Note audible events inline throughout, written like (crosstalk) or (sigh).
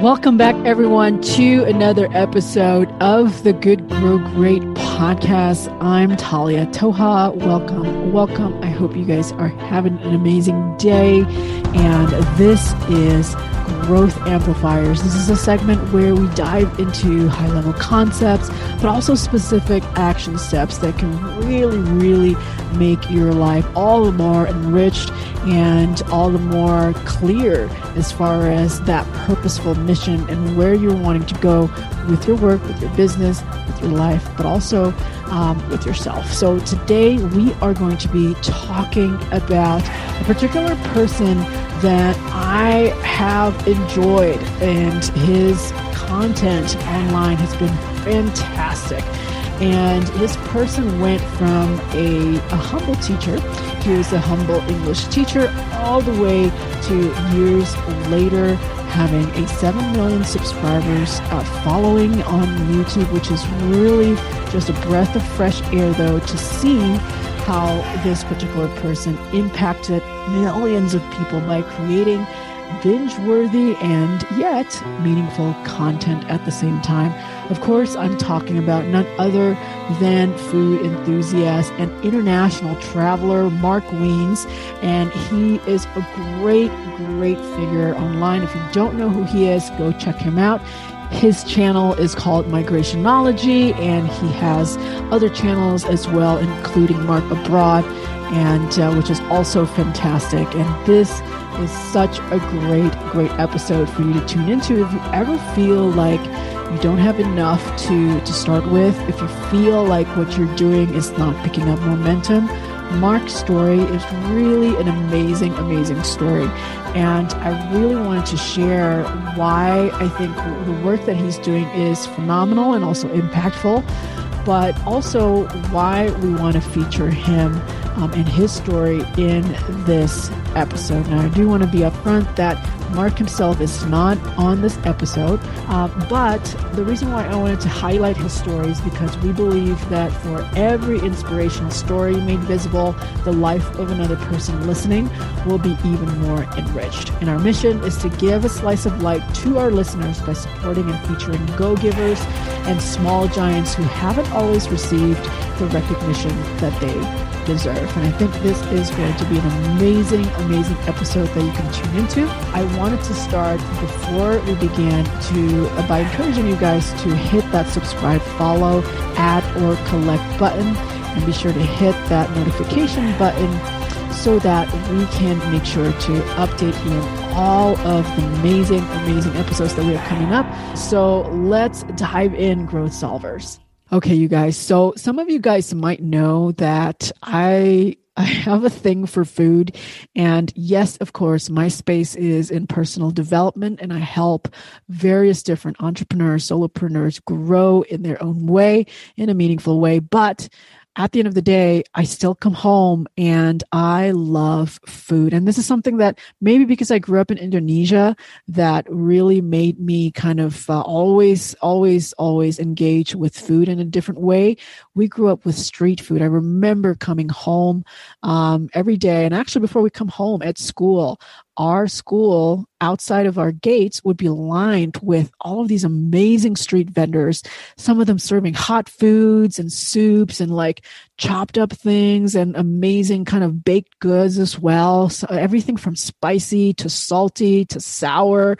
Welcome back, everyone, to another episode of the Good Grow Great podcast. I'm Talia Toha. Welcome, welcome. I hope you guys are having an amazing day. And this is Growth Amplifiers. This is a segment where we dive into high level concepts, but also specific action steps that can really, really make your life all the more enriched and all the more clear as far as that purposeful mission and where you're wanting to go with your work, with your business, with your life, but also um, with yourself. So today we are going to be talking about a particular person that I have enjoyed, and his content online has been fantastic. And this person went from a, a humble teacher, he was a humble English teacher, all the way to years later having a 7 million subscribers uh, following on YouTube, which is really just a breath of fresh air, though, to see how this particular person impacted millions of people by creating binge worthy and yet meaningful content at the same time. Of course, I'm talking about none other than food enthusiast and international traveler Mark Wiens. And he is a great, great figure online. If you don't know who he is, go check him out. His channel is called Migrationology, and he has other channels as well, including Mark Abroad, and uh, which is also fantastic. And this is such a great, great episode for you to tune into. If you ever feel like you don't have enough to, to start with, if you feel like what you're doing is not picking up momentum, Mark's story is really an amazing, amazing story. And I really wanted to share why I think the work that he's doing is phenomenal and also impactful, but also why we want to feature him um, and his story in this episode. Now, I do want to be upfront that Mark himself is not on this episode, uh, but the reason why I wanted to highlight his story is because we believe that for every inspirational story made visible, the life of another person listening will be even more enriched. And our mission is to give a slice of light to our listeners by supporting and featuring go givers and small giants who haven't always received the recognition that they deserve. And I think this is going to be an amazing, amazing episode that you can tune into. I wanted to start before we began to uh, by encouraging you guys to hit that subscribe, follow, add, or collect button, and be sure to hit that notification button so that we can make sure to update you on all of the amazing, amazing episodes that we have coming up. So let's dive in, growth solvers. Okay, you guys. So some of you guys might know that I I have a thing for food. And yes, of course, my space is in personal development and I help various different entrepreneurs, solopreneurs grow in their own way, in a meaningful way. But at the end of the day, I still come home and I love food. And this is something that maybe because I grew up in Indonesia, that really made me kind of uh, always, always, always engage with food in a different way. We grew up with street food. I remember coming home um, every day. And actually, before we come home at school, our school outside of our gates would be lined with all of these amazing street vendors some of them serving hot foods and soups and like chopped up things and amazing kind of baked goods as well. So everything from spicy to salty to sour.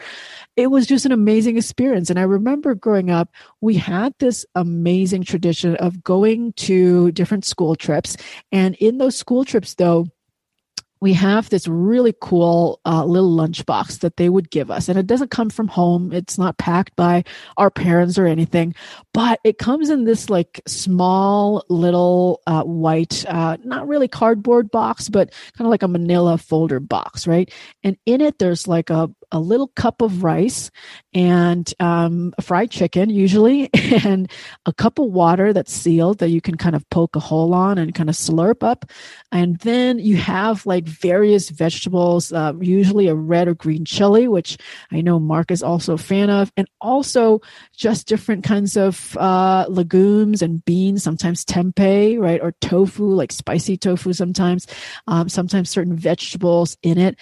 It was just an amazing experience. And i remember growing up we had this amazing tradition of going to different school trips. And in those school trips though we have this really cool uh, little lunchbox that they would give us. And it doesn't come from home. It's not packed by our parents or anything, but it comes in this like small little uh, white, uh, not really cardboard box, but kind of like a manila folder box, right? And in it, there's like a, a little cup of rice and um, a fried chicken, usually, (laughs) and a cup of water that's sealed that you can kind of poke a hole on and kind of slurp up. And then you have like various vegetables, uh, usually a red or green chili, which I know Mark is also a fan of, and also just different kinds of uh, legumes and beans, sometimes tempeh, right, or tofu, like spicy tofu sometimes, um, sometimes certain vegetables in it.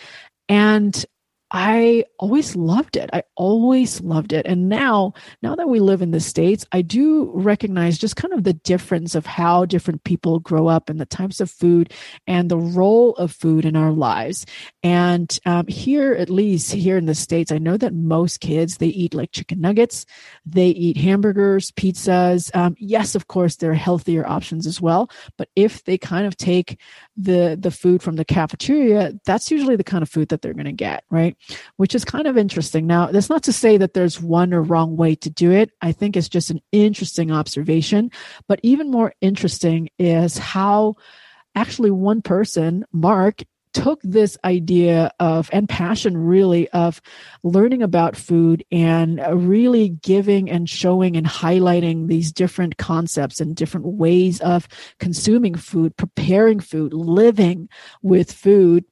And I always loved it. I always loved it. And now, now that we live in the States, I do recognize just kind of the difference of how different people grow up and the types of food and the role of food in our lives. And um, here, at least here in the States, I know that most kids, they eat like chicken nuggets, they eat hamburgers, pizzas. Um, yes, of course, there are healthier options as well. But if they kind of take the, the food from the cafeteria, that's usually the kind of food that they're going to get, right? which is kind of interesting. Now, that's not to say that there's one or wrong way to do it. I think it's just an interesting observation. But even more interesting is how actually one person, Mark, took this idea of and passion really of learning about food and uh, really giving and showing and highlighting these different concepts and different ways of consuming food, preparing food, living with food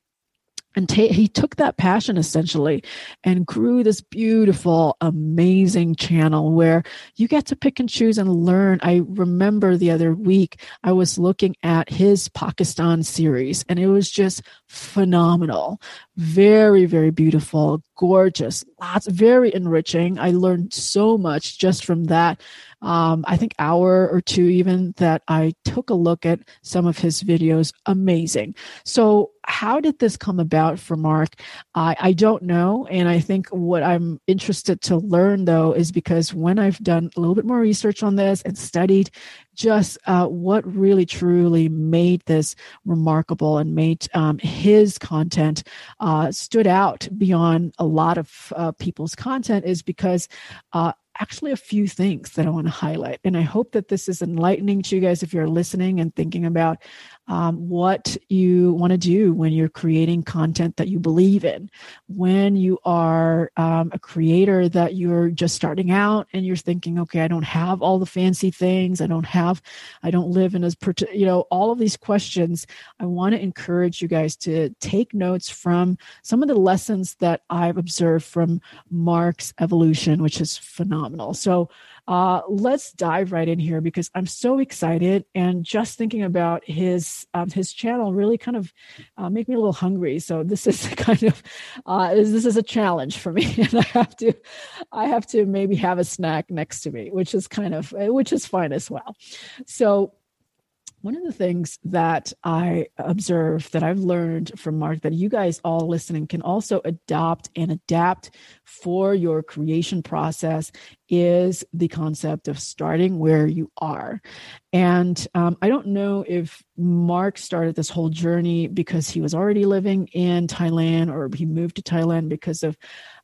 and ta- he took that passion essentially and grew this beautiful amazing channel where you get to pick and choose and learn. I remember the other week i was looking at his pakistan series and it was just phenomenal. Very very beautiful gorgeous lots very enriching. I learned so much just from that um, I think hour or two even that I took a look at some of his videos. Amazing. So how did this come about for Mark? I, I don't know. And I think what I'm interested to learn though is because when I've done a little bit more research on this and studied just uh, what really truly made this remarkable and made um, his content uh, stood out beyond a lot of uh, people's content is because uh, actually a few things that I want to highlight. And I hope that this is enlightening to you guys if you're listening and thinking about um, what you want to do when you're creating content that you believe in. When you are um, a creator that you're just starting out and you're thinking, okay, I don't have all the fancy things. I don't have, I don't live in a, you know, all of these questions. I want to encourage you guys to take notes from some of the lessons that I've observed from Mark's evolution, which is phenomenal. So, uh, let's dive right in here because I'm so excited, and just thinking about his um, his channel really kind of uh, make me a little hungry. So this is (laughs) kind of uh, this is a challenge for me, (laughs) and I have to I have to maybe have a snack next to me, which is kind of which is fine as well. So one of the things that I observe that I've learned from Mark that you guys all listening can also adopt and adapt for your creation process is the concept of starting where you are. And um, I don't know if Mark started this whole journey because he was already living in Thailand or he moved to Thailand because of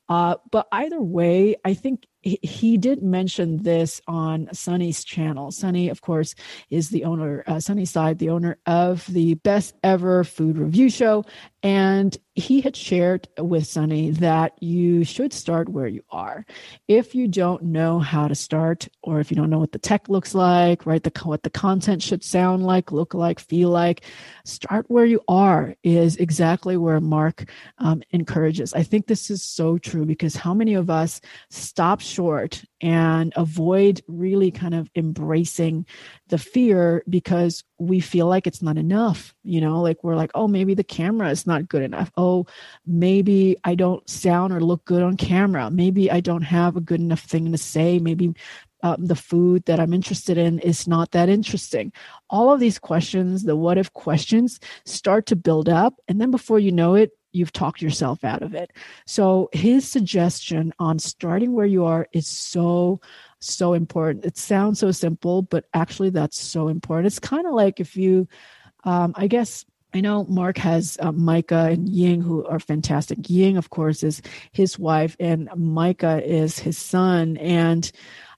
uh, but either way, I think he, did mention this on Sonny's channel. Sonny, of course, is the owner, uh, Sonny Side, the owner of the best ever food review show. And he had shared with Sonny that you should start where you are. If you don't know how to start, or if you don't know what the tech looks like, right, the, what the content should sound like, look like, feel like, start where you are is exactly where Mark um, encourages. I think this is so true because how many of us stop short and avoid really kind of embracing the fear because we feel like it's not enough you know like we're like oh maybe the camera is not good enough. Oh maybe i don't sound or look good on camera. Maybe i don't have a good enough thing to say. Maybe um, the food that i'm interested in is not that interesting. All of these questions the what if questions start to build up and then before you know it you've talked yourself out of it. So his suggestion on starting where you are is so so important. It sounds so simple, but actually that's so important. It's kind of like if you um, I guess I know Mark has uh, Micah and Ying who are fantastic. Ying, of course, is his wife, and Micah is his son. And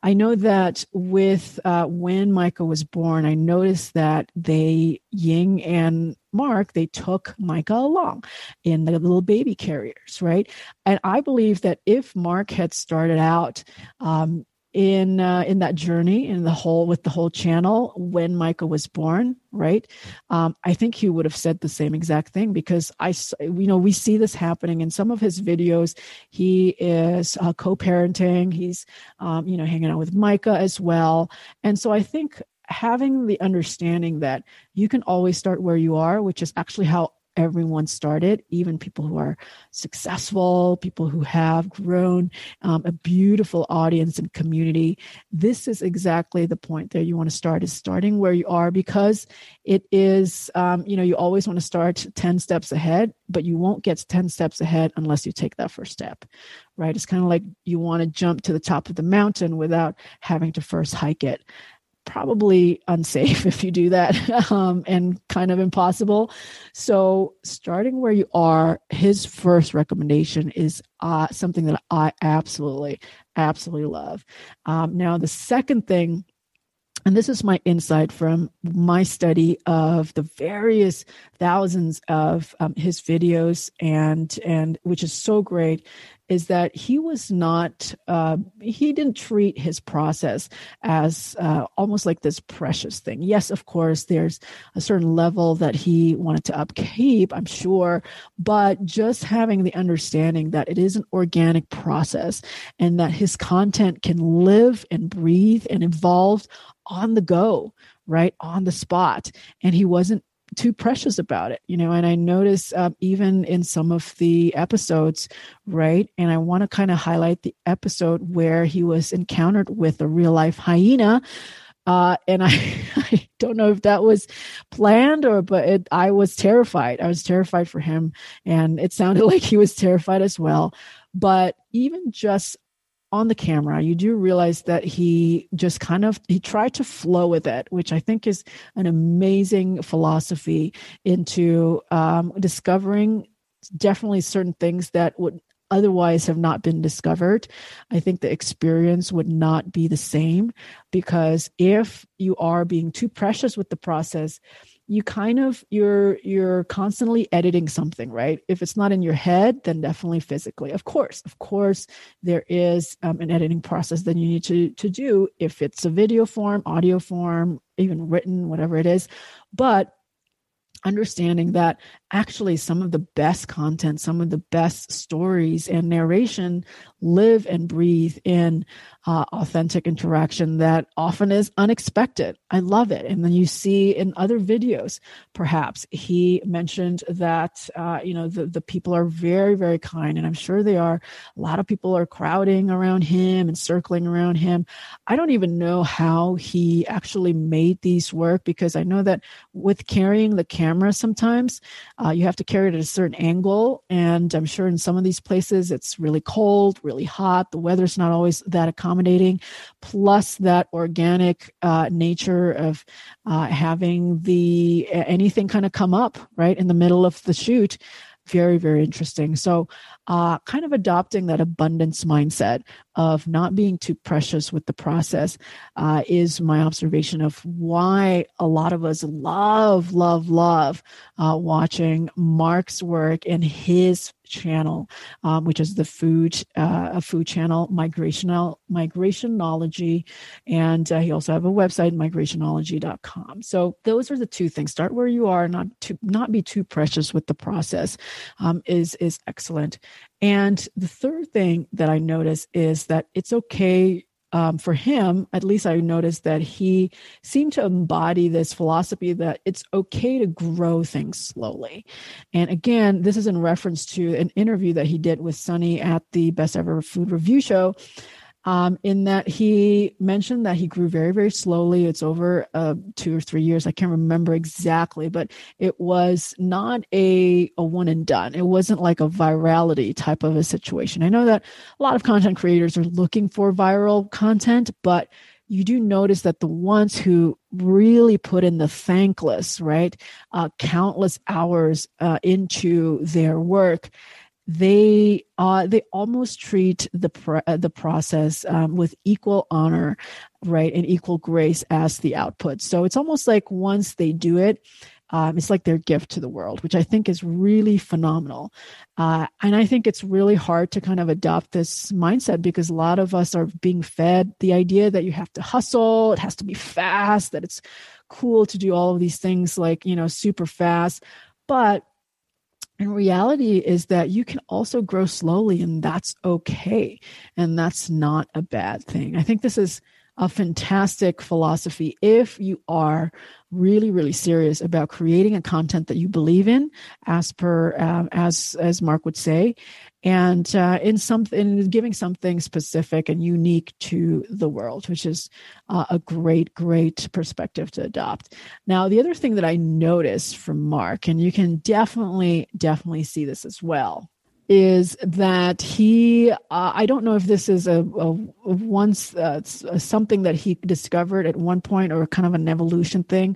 I know that with uh, when Micah was born, I noticed that they, Ying and Mark, they took Micah along in the little baby carriers, right? And I believe that if Mark had started out um, in uh, in that journey in the whole with the whole channel when Micah was born, right? Um, I think he would have said the same exact thing because I, you know, we see this happening in some of his videos. He is uh, co-parenting. He's, um, you know, hanging out with Micah as well, and so I think having the understanding that you can always start where you are, which is actually how everyone started, even people who are successful, people who have grown um, a beautiful audience and community. This is exactly the point that you want to start is starting where you are because it is, um, you know, you always want to start 10 steps ahead, but you won't get 10 steps ahead unless you take that first step, right? It's kind of like you want to jump to the top of the mountain without having to first hike it probably unsafe (laughs) if you do that um, and kind of impossible. So, starting where you are, his first recommendation is uh, something that I absolutely, absolutely love. Um, now, the second thing and this is my insight from my study of the various thousands of um, his videos and and which is so great is that he was not uh, he didn't treat his process as uh, almost like this precious thing. Yes of course there's a certain level that he wanted to upkeep i'm sure but just having the understanding that it is an organic process and that his content can live and breathe and evolve on the go right on the spot. And he wasn't too precious about it, you know. And I notice um, even in some of the episodes, right? And I want to kind of highlight the episode where he was encountered with a real life hyena. Uh, and I, (laughs) I don't know if that was planned or, but it, I was terrified. I was terrified for him, and it sounded (laughs) like he was terrified as well. But even just on the camera you do realize that he just kind of he tried to flow with it which i think is an amazing philosophy into um, discovering definitely certain things that would otherwise have not been discovered. I think the experience would not be the same because if you are being too precious with the process you kind of you're you're constantly editing something right? If it's not in your head then definitely physically. Of course of course there is um, an editing process that you need to to do if it's a video form audio form even written whatever it is. But understanding that actually some of the best content, some of the best stories and narration live and breathe in uh, authentic interaction that often is unexpected. I love it. And then you see in other videos, perhaps he mentioned that, uh, you know, the, the people are very, very kind. And I'm sure they are. A lot of people are crowding around him and circling around him. I don't even know how he actually made these work because I know that with carrying the camera sometimes, uh, you have to carry it at a certain angle. And I'm sure in some of these places it's really cold, really hot. The weather's not always that accommodating. Plus, that organic uh, nature of uh, having the anything kind of come up right in the middle of the shoot very very interesting. So uh, kind of adopting that abundance mindset of not being too precious with the process uh, is my observation of why a lot of us love, love, love uh, watching Mark's work and his channel, um, which is the food uh, a food channel, migrational migrationology, and uh, he also have a website, migrationology.com. So those are the two things: start where you are, not to not be too precious with the process, um, is is excellent. And the third thing that I notice is that it's okay um, for him, at least I noticed that he seemed to embody this philosophy that it's okay to grow things slowly. And again, this is in reference to an interview that he did with Sonny at the Best Ever Food Review Show um, in that he mentioned that he grew very, very slowly. It's over uh, two or three years. I can't remember exactly, but it was not a, a one and done. It wasn't like a virality type of a situation. I know that a lot of content creators are looking for viral content, but you do notice that the ones who really put in the thankless, right, uh, countless hours uh, into their work, they uh, they almost treat the pr- uh, the process um, with equal honor, right, and equal grace as the output. So it's almost like once they do it, um, it's like their gift to the world, which I think is really phenomenal. Uh, and I think it's really hard to kind of adopt this mindset because a lot of us are being fed the idea that you have to hustle, it has to be fast, that it's cool to do all of these things like you know super fast, but and reality is that you can also grow slowly and that's okay and that's not a bad thing. I think this is a fantastic philosophy if you are really really serious about creating a content that you believe in as per um, as as mark would say and uh, in something giving something specific and unique to the world which is uh, a great great perspective to adopt. Now the other thing that i noticed from mark and you can definitely definitely see this as well is that he uh, i don't know if this is a, a, once uh, something that he discovered at one point or kind of an evolution thing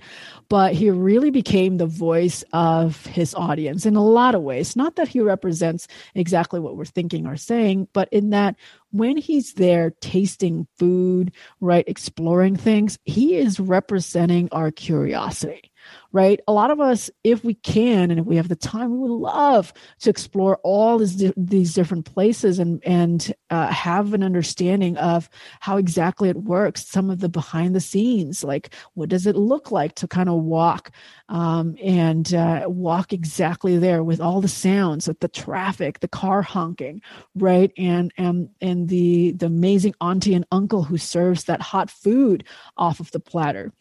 but he really became the voice of his audience in a lot of ways. Not that he represents exactly what we're thinking or saying but in that when he's there tasting food right exploring things he is representing our curiosity right? A lot of us, if we can and if we have the time, we would love to explore all these, these different places and and uh, have an understanding of how exactly it works. Some of the behind the scenes, like what does it look like to kind of walk um, and uh, walk exactly there with all the sounds, with the traffic, the car honking, right? And and and the the amazing auntie and uncle who serves that hot food off of the platter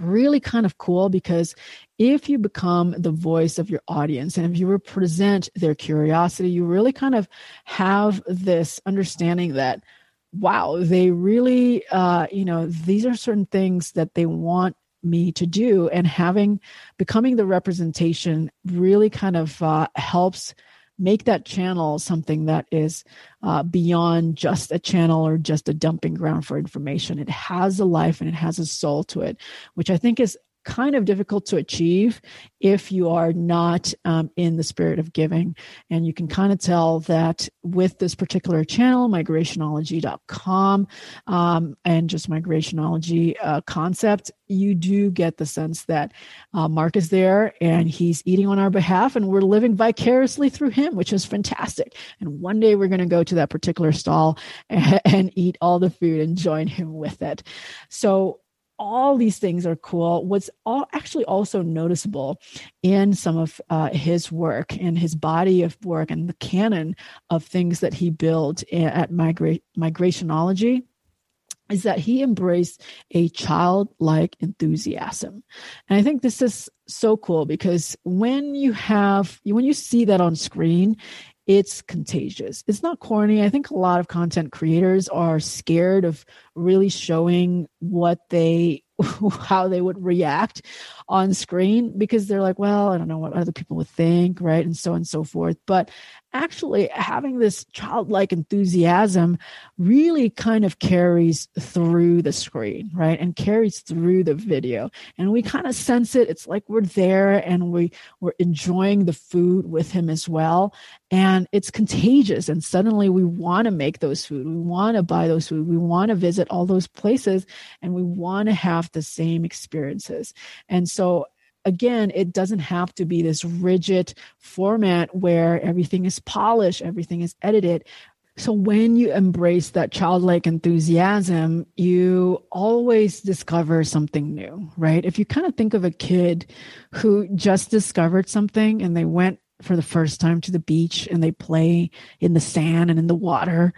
really kind of cool because if you become the voice of your audience and if you represent their curiosity, you really kind of have this understanding that, wow, they really, uh, you know, these are certain things that they want me to do. And having becoming the representation really kind of uh, helps make that channel something that is uh, beyond just a channel or just a dumping ground for information. It has a life and it has a soul to it, which I think is kind of difficult to achieve if you are not um, in the spirit of giving. And you can kind of tell that with this particular channel, migrationology.com, um, and just migrationology uh, concept, you do get the sense that uh, Mark is there and he's eating on our behalf, and we're living vicariously through him, which is fantastic. And one day we're going to go to that particular stall and, (laughs) and eat all the food and join him with it. So, all these things are cool. What's all actually also noticeable in some of uh, his work and his body of work and the canon of things that he built at Migra- Migrationology is that he embraced a childlike enthusiasm. And I think this is so cool because when you have, when you see that on screen, it's contagious. It's not corny. I think a lot of content creators are scared of really showing what they (laughs) how they would react on screen because they're like, well, I don't know what other people would think, right? And so on and so forth. But actually having this childlike enthusiasm really kind of carries through the screen, right? And carries through the video. And we kind of sense it. It's like we're there and we, we're enjoying the food with him as well. And it's contagious. And suddenly we want to make those food. We want to buy those food. We want to visit all those places and we want to have the same experiences. And so again, it doesn't have to be this rigid format where everything is polished, everything is edited. So when you embrace that childlike enthusiasm, you always discover something new, right? If you kind of think of a kid who just discovered something and they went for the first time to the beach and they play in the sand and in the water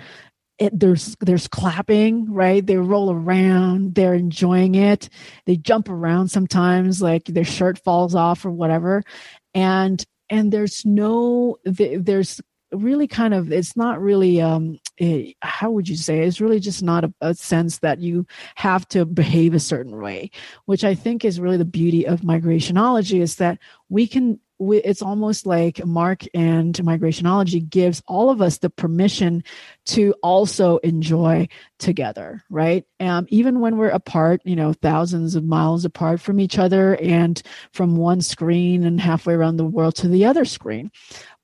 it, there's there's clapping right? They roll around they're enjoying it. They jump around sometimes like their shirt falls off or whatever. And and there's no there's really kind of it's not really um it, how would you say it's really just not a, a, sense that you have to behave a certain way which i think is really the beauty of migrationology is that we can it's almost like Mark and Migrationology gives all of us the permission to also enjoy together, right? Um, even when we're apart, you know, thousands of miles apart from each other and from one screen and halfway around the world to the other screen.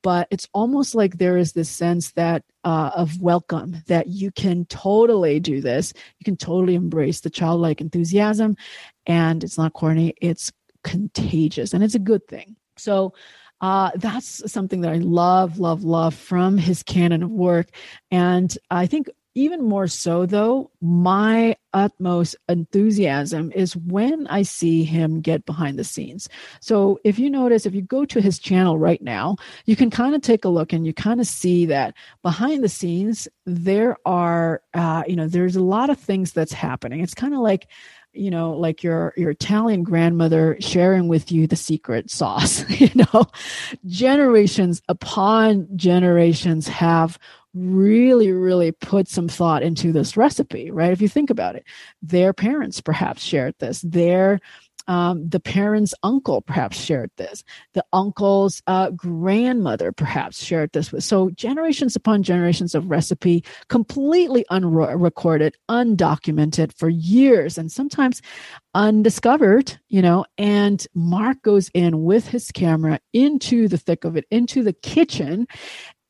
But it's almost like there is this sense that uh, of welcome that you can totally do this. You can totally embrace the childlike enthusiasm, and it's not corny. It's contagious, and it's a good thing. So uh, that's something that I love, love, love from his canon of work. And I think even more so, though, my utmost enthusiasm is when I see him get behind the scenes. So, if you notice, if you go to his channel right now, you can kind of take a look and you kind of see that behind the scenes, there are, uh, you know, there's a lot of things that's happening. It's kind of like, you know like your your italian grandmother sharing with you the secret sauce (laughs) you know. Generations upon generations have really really put some thought into this recipe right? If you think about it their parents perhaps shared this. Their um, the parent's uncle perhaps shared this. The uncle's uh, grandmother perhaps shared this with. So generations upon generations of recipe, completely unrecorded, undocumented for years, and sometimes undiscovered. You know, and Mark goes in with his camera into the thick of it, into the kitchen,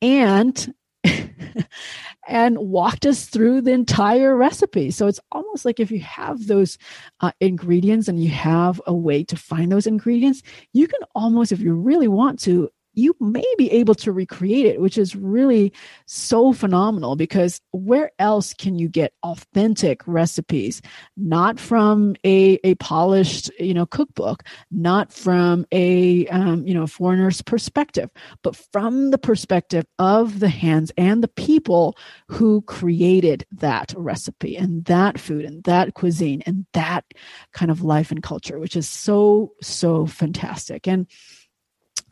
and (laughs) and walked us through the entire recipe. So it's almost like if you have those uh, ingredients and you have a way to find those ingredients, you can almost, if you really want to, you may be able to recreate it, which is really so phenomenal because where else can you get authentic recipes? Not from a, a polished, you know, cookbook, not from a, um, you know, foreigner's perspective, but from the perspective of the hands and the people who created that recipe and that food and that cuisine and that kind of life and culture, which is so, so fantastic. And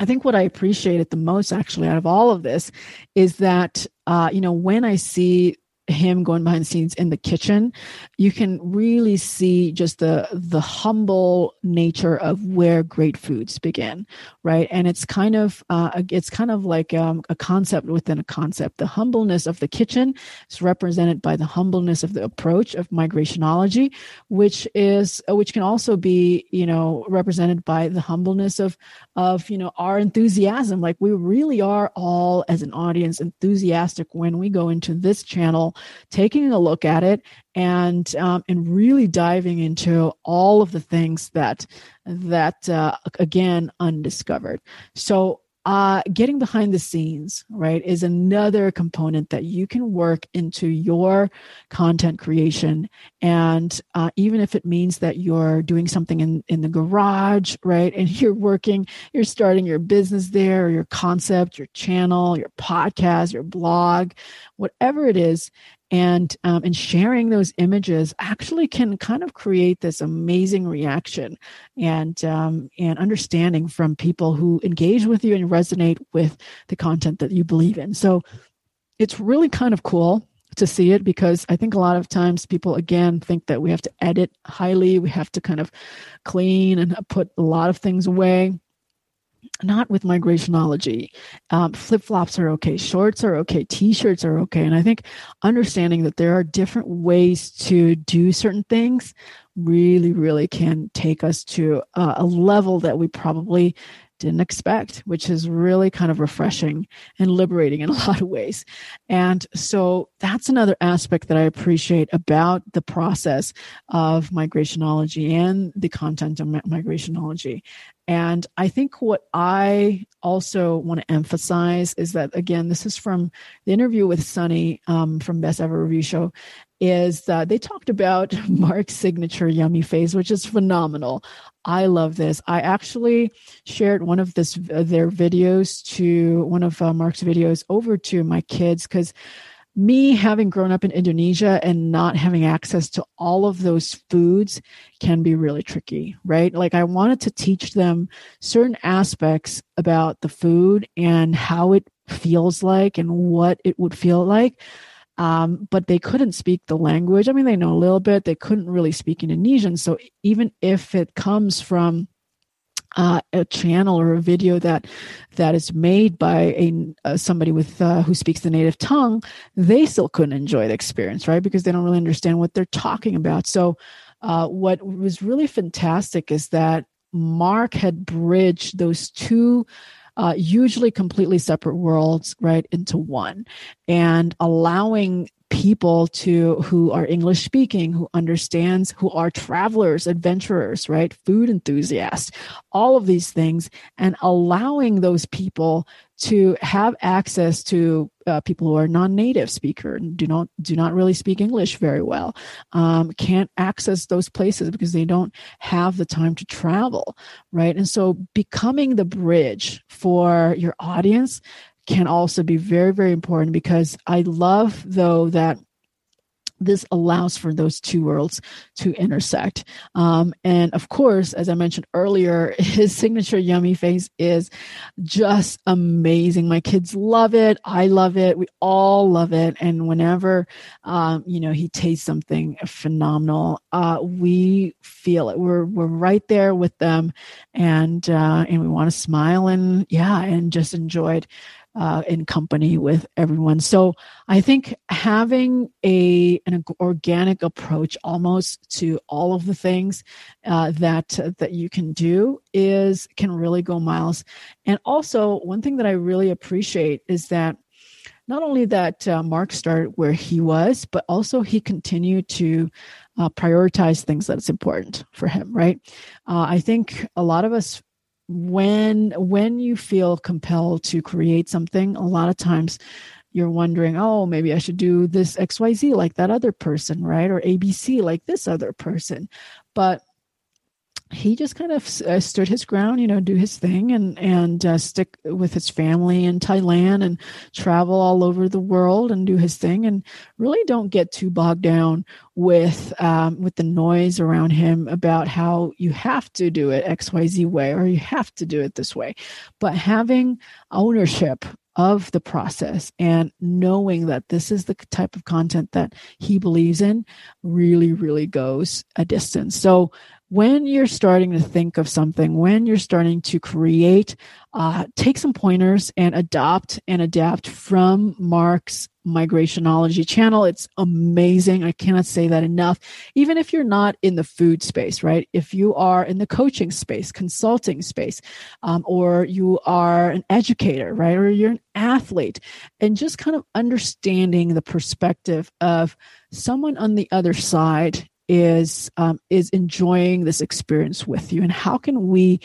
I think what I appreciated the most actually out of all of this is that, uh, you know, when I see him going behind the scenes in the kitchen you can really see just the the humble nature of where great foods begin right? And it's kind of uh, it's kind of like um, a concept within a concept. The humbleness of the kitchen is represented by the humbleness of the approach of migrationology which is uh, which can also be you know represented by the humbleness of of you know our enthusiasm. Like we really are all as an audience enthusiastic when we go into this channel taking a look at it and um, and really diving into all of the things that that uh, again undiscovered. So uh, getting behind the scenes, right, is another component that you can work into your content creation. And uh, even if it means that you're doing something in, in the garage, right, and (laughs) you're working, you're starting your business there, your concept, your channel, your podcast, your blog, whatever it is, and um, and sharing those images actually can kind of create this amazing reaction and um, and understanding from people who engage with you and resonate with the content that you believe in. So it's really kind of cool to see it because I think a lot of times people again think that we have to edit highly, we have to kind of clean and put a lot of things away not with migrationology. Um, Flip flops are okay, shorts are okay, t shirts are okay. And I think understanding that there are different ways to do certain things really, really can take us to uh, a level that we probably didn't expect, which is really kind of refreshing and liberating in (laughs) a lot of ways. And so that's another aspect that I appreciate about the process of migrationology and the content of migrationology. And I think what I also want to emphasize is that, again, this is from the interview with Sonny um, from Best Ever Review Show, is that they talked about (laughs) Mark's signature yummy face, which is phenomenal. I love this. I actually shared one of this uh, their videos to one of uh, Mark's videos over to my kids because me having grown up in Indonesia and not having access to all of those foods can be really tricky, right? Like I wanted to teach them certain aspects about the food and how it feels like and what it would feel like. Um, but they couldn't speak the language. I mean, they know a little bit. They couldn't really speak Indonesian. So even if it comes from uh, a channel or a video that that is made by a uh, somebody with uh, who speaks the native tongue, they still couldn't enjoy the experience, right? Because they don't really understand what they're talking about. So, uh, what was really fantastic is that Mark had bridged those two. Uh, usually completely separate worlds right into one and allowing people to who are english speaking who understands who are travelers adventurers right food enthusiasts all of these things and allowing those people to have access to uh, people who are non-native speaker and do not do not really speak English very well, um, can't access those places because they don't have the time to travel, right? And so becoming the bridge for your audience can also be very very important because I love though that this allows for those two worlds to intersect. Um, and of course, as I mentioned earlier, (laughs) his signature yummy face is just amazing. My kids love it. I love it. We all love it. And whenever, um, you know, he tastes something phenomenal, uh, we feel it. We're, we're right there with them and, uh, and we want to smile and yeah, and just enjoy it uh, in company with everyone. So I think having a an organic approach almost to all of the things uh, that that you can do is can really go miles. And also one thing that I really appreciate is that not only that uh, Mark started where he was, but also he continued to uh, prioritize things that's important for him. Right? Uh, I think a lot of us when when you feel compelled to create something a lot of times you're wondering oh maybe i should do this xyz like that other person right? Or abc like this other person. But he just kind of uh, stood his ground, you know, do his thing and and uh, stick with his family in Thailand and travel all over the world and do his thing and really don't get too bogged down with um, with the noise around him about how you have to do it X Y Z way or you have to do it this way, but having ownership of the process and knowing that this is the type of content that he believes in really really goes a distance. So when you're starting to think of something, when you're starting to create, uh, take some pointers and adopt and adapt from Mark's migrationology channel. It's amazing. I cannot say that enough. Even if you're not in the food space, right? If you are in the coaching space, consulting space, um, or you are an educator, right? Or you're an athlete, and just kind of understanding the perspective of someone on the other side is um, is enjoying this experience with you. And how can we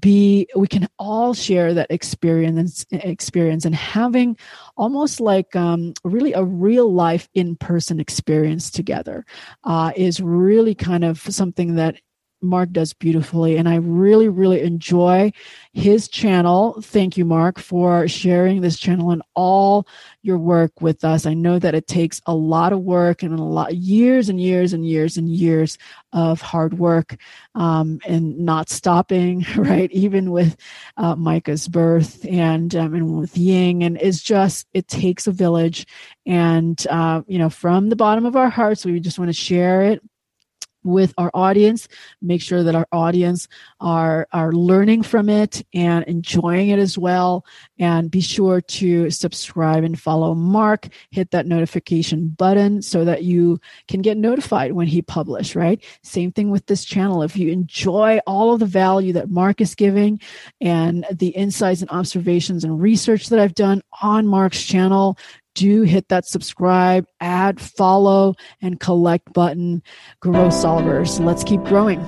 be we can all share that experience experience and having almost like um, really a real life in person experience together uh, is really kind of something that Mark does beautifully. And I really, really enjoy his channel. Thank you, Mark, for sharing this channel and all your work with us. I know that it takes a lot of work and a lot of years and years and years and years of hard work um, and not stopping, (laughs) right? Even with uh, Micah's birth and um, and with Ying, and it's just it takes a village. And uh, you know, from the bottom of our hearts, we just want to share it with our audience make sure that our audience are are learning from it and enjoying it as well. And be sure to subscribe and follow mark. Hit that notification button so that you can get notified when he publish right? Same thing with this channel. If you enjoy all of the value that mark is giving and the insights and observations and research that i've done on mark's channel do hit that subscribe, add, follow, and collect button. Grow solvers. Let's keep growing.